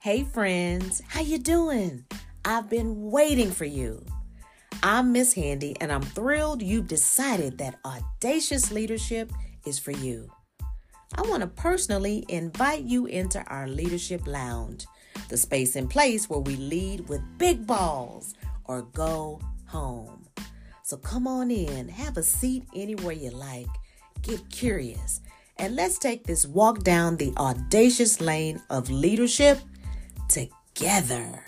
Hey friends, how you doing? I've been waiting for you. I'm Miss Handy and I'm thrilled you've decided that audacious leadership is for you. I want to personally invite you into our leadership lounge, the space and place where we lead with big balls or go home. So come on in, have a seat anywhere you like, get curious, and let's take this walk down the audacious lane of leadership together.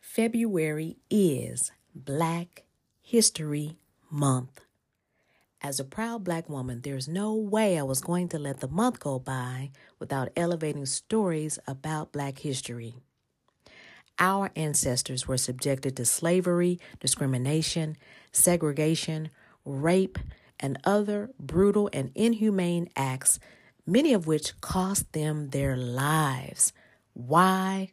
February is Black History Month. As a proud black woman, there's no way I was going to let the month go by without elevating stories about black history. Our ancestors were subjected to slavery, discrimination, segregation, rape, and other brutal and inhumane acts, many of which cost them their lives. Why?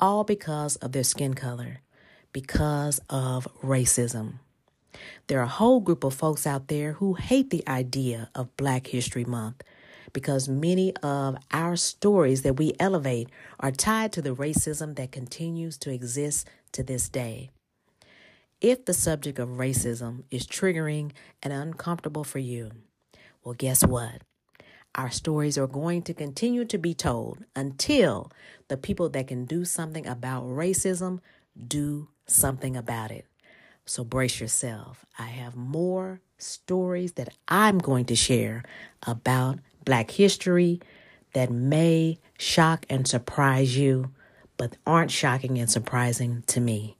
All because of their skin color, because of racism. There are a whole group of folks out there who hate the idea of Black History Month because many of our stories that we elevate are tied to the racism that continues to exist to this day. If the subject of racism is triggering and uncomfortable for you, well, guess what? Our stories are going to continue to be told until the people that can do something about racism do something about it. So brace yourself. I have more stories that I'm going to share about Black history that may shock and surprise you, but aren't shocking and surprising to me.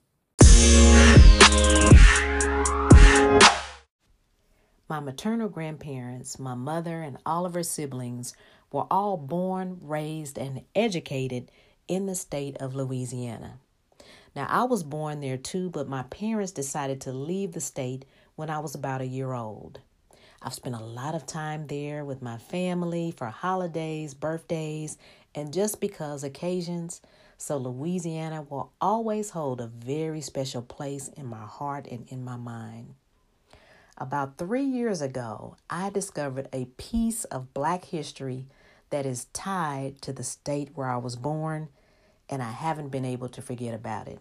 My maternal grandparents, my mother, and all of her siblings were all born, raised, and educated in the state of Louisiana. Now, I was born there too, but my parents decided to leave the state when I was about a year old. I've spent a lot of time there with my family for holidays, birthdays, and just because occasions. So, Louisiana will always hold a very special place in my heart and in my mind. About three years ago, I discovered a piece of Black history that is tied to the state where I was born, and I haven't been able to forget about it.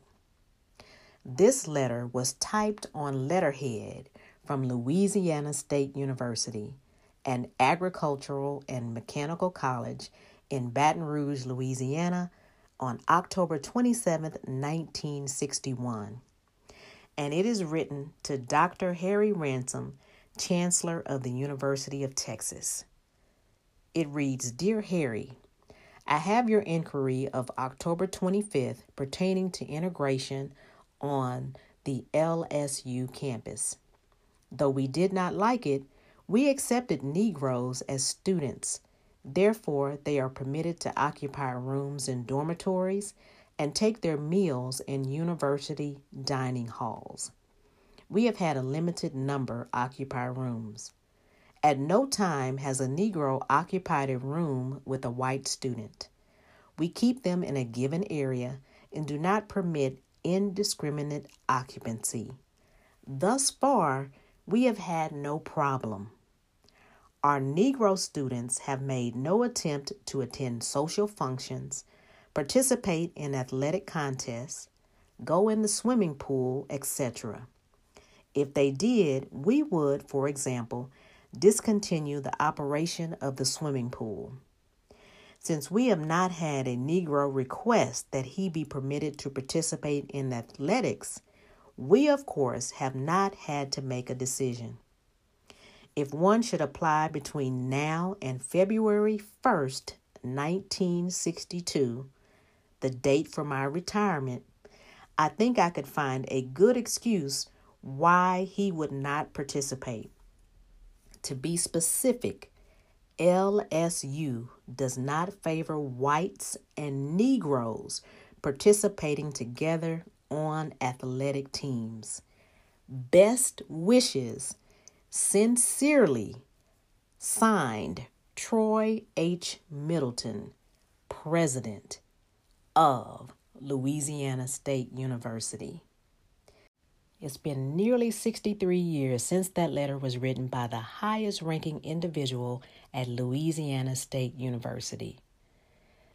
This letter was typed on letterhead from Louisiana State University, an agricultural and mechanical college in Baton Rouge, Louisiana, on October 27, 1961. And it is written to Dr. Harry Ransom, Chancellor of the University of Texas. It reads Dear Harry, I have your inquiry of October 25th pertaining to integration on the LSU campus. Though we did not like it, we accepted Negroes as students. Therefore, they are permitted to occupy rooms in dormitories and take their meals in university dining halls. We have had a limited number occupy rooms. At no time has a Negro occupied a room with a white student. We keep them in a given area and do not permit indiscriminate occupancy. Thus far, we have had no problem. Our Negro students have made no attempt to attend social functions, participate in athletic contests, go in the swimming pool, etc. If they did, we would, for example, discontinue the operation of the swimming pool. Since we have not had a Negro request that he be permitted to participate in athletics, we, of course, have not had to make a decision. If one should apply between now and February 1st, 1962, the date for my retirement, I think I could find a good excuse why he would not participate. To be specific, LSU does not favor whites and Negroes participating together on athletic teams. Best wishes, sincerely, signed Troy H. Middleton, President of Louisiana State University. It's been nearly 63 years since that letter was written by the highest ranking individual at Louisiana State University.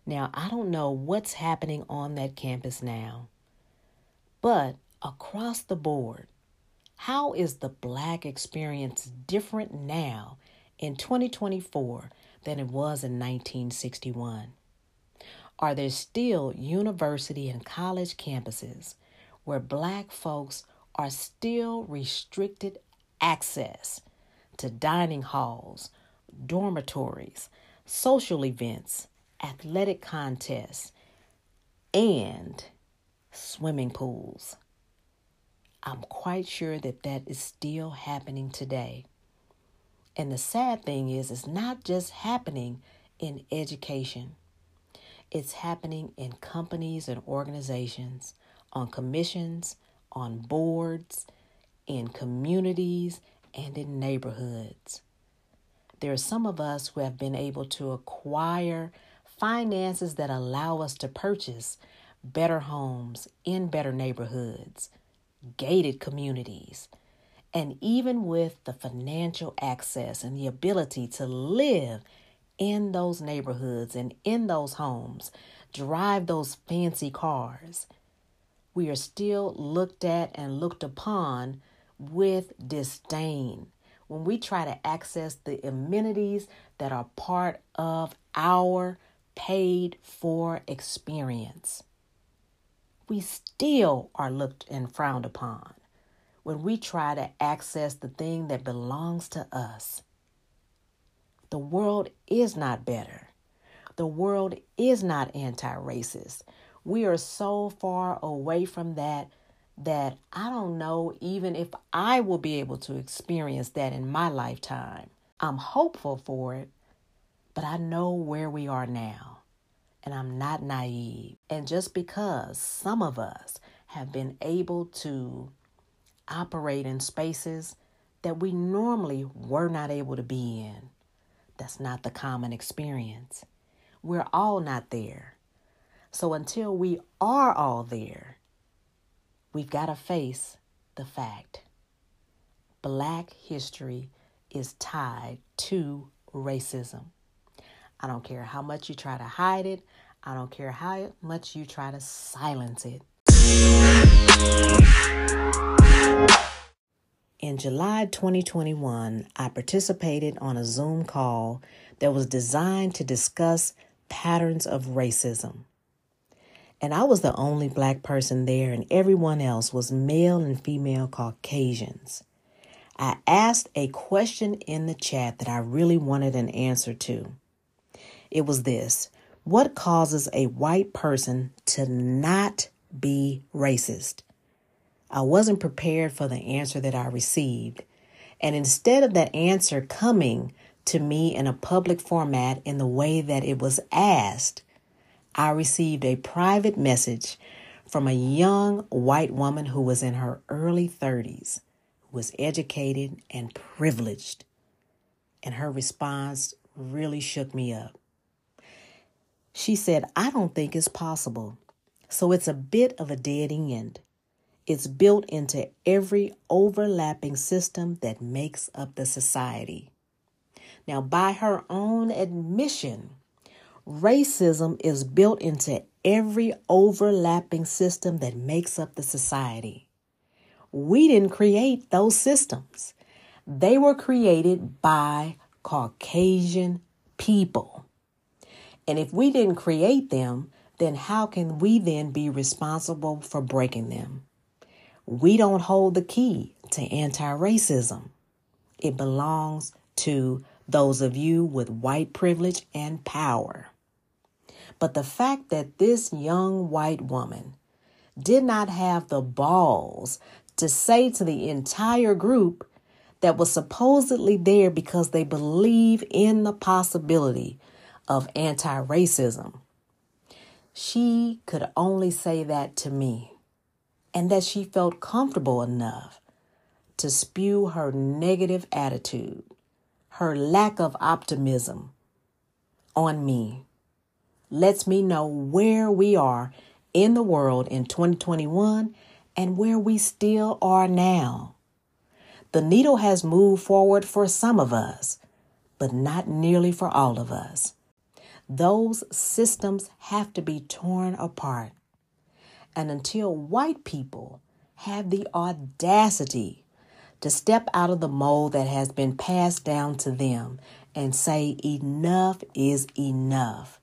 Now, I don't know what's happening on that campus now, but across the board, how is the Black experience different now in 2024 than it was in 1961? Are there still university and college campuses where Black folks are still restricted access to dining halls, dormitories, social events, athletic contests, and swimming pools. I'm quite sure that that is still happening today. And the sad thing is, it's not just happening in education, it's happening in companies and organizations, on commissions, on boards, in communities, and in neighborhoods. There are some of us who have been able to acquire finances that allow us to purchase better homes in better neighborhoods, gated communities, and even with the financial access and the ability to live in those neighborhoods and in those homes, drive those fancy cars, we are still looked at and looked upon with disdain when we try to access the amenities that are part of our paid for experience. We still are looked and frowned upon when we try to access the thing that belongs to us. The world is not better. The world is not anti racist. We are so far away from that that I don't know even if I will be able to experience that in my lifetime. I'm hopeful for it, but I know where we are now. And I'm not naive. And just because some of us have been able to operate in spaces that we normally were not able to be in, that's not the common experience. We're all not there. So until we are all there, we've got to face the fact Black history is tied to racism. I don't care how much you try to hide it, I don't care how much you try to silence it. In July 2021, I participated on a Zoom call that was designed to discuss patterns of racism. And I was the only black person there, and everyone else was male and female Caucasians. I asked a question in the chat that I really wanted an answer to. It was this What causes a white person to not be racist? I wasn't prepared for the answer that I received. And instead of that answer coming to me in a public format in the way that it was asked, I received a private message from a young white woman who was in her early 30s, who was educated and privileged. And her response really shook me up. She said, I don't think it's possible. So it's a bit of a dead end. It's built into every overlapping system that makes up the society. Now, by her own admission, Racism is built into every overlapping system that makes up the society. We didn't create those systems, they were created by Caucasian people. And if we didn't create them, then how can we then be responsible for breaking them? We don't hold the key to anti racism. It belongs to those of you with white privilege and power. But the fact that this young white woman did not have the balls to say to the entire group that was supposedly there because they believe in the possibility of anti racism, she could only say that to me, and that she felt comfortable enough to spew her negative attitude her lack of optimism on me lets me know where we are in the world in 2021 and where we still are now. The needle has moved forward for some of us, but not nearly for all of us. Those systems have to be torn apart. And until white people have the audacity to step out of the mold that has been passed down to them and say, enough is enough,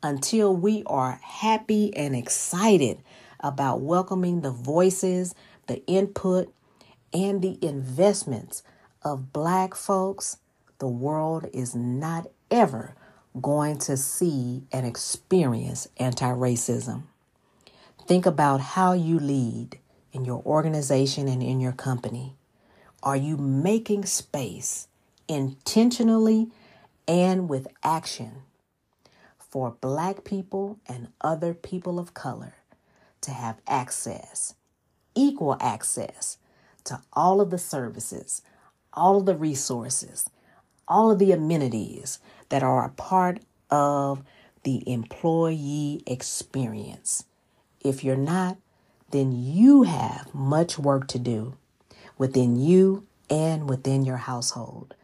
until we are happy and excited about welcoming the voices, the input, and the investments of Black folks, the world is not ever going to see and experience anti racism. Think about how you lead in your organization and in your company. Are you making space intentionally and with action for Black people and other people of color to have access, equal access to all of the services, all of the resources, all of the amenities that are a part of the employee experience. If you're not, then you have much work to do within you and within your household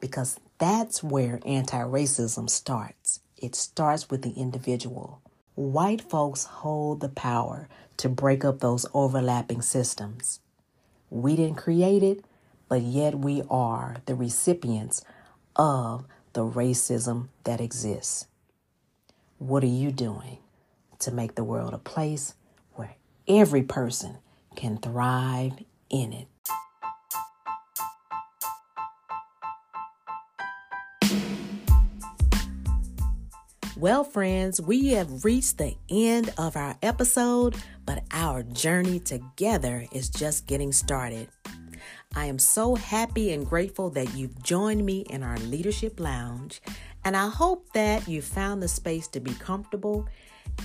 because that's where anti racism starts. It starts with the individual. White folks hold the power to break up those overlapping systems. We didn't create it, but yet we are the recipients of the racism that exists. What are you doing to make the world a place where every person can thrive in it? Well, friends, we have reached the end of our episode, but our journey together is just getting started. I am so happy and grateful that you've joined me in our Leadership Lounge, and I hope that you found the space to be comfortable,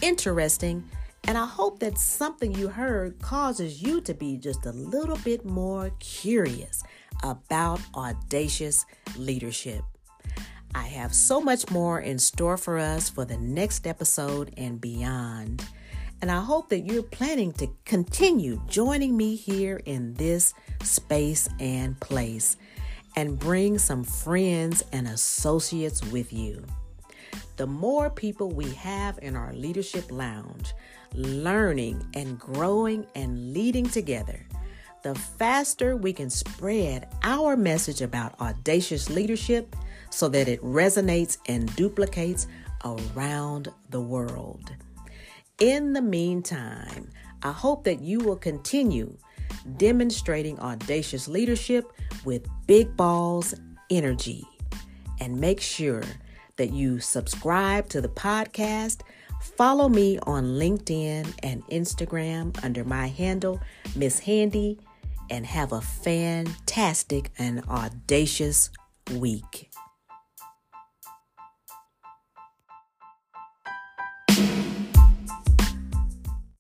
interesting, and I hope that something you heard causes you to be just a little bit more curious about audacious leadership. I have so much more in store for us for the next episode and beyond. And I hope that you're planning to continue joining me here in this space and place and bring some friends and associates with you. The more people we have in our leadership lounge, learning and growing and leading together, the faster we can spread our message about audacious leadership so that it resonates and duplicates around the world. In the meantime, I hope that you will continue demonstrating audacious leadership with big balls energy. And make sure that you subscribe to the podcast, follow me on LinkedIn and Instagram under my handle, Miss Handy, and have a fantastic and audacious week.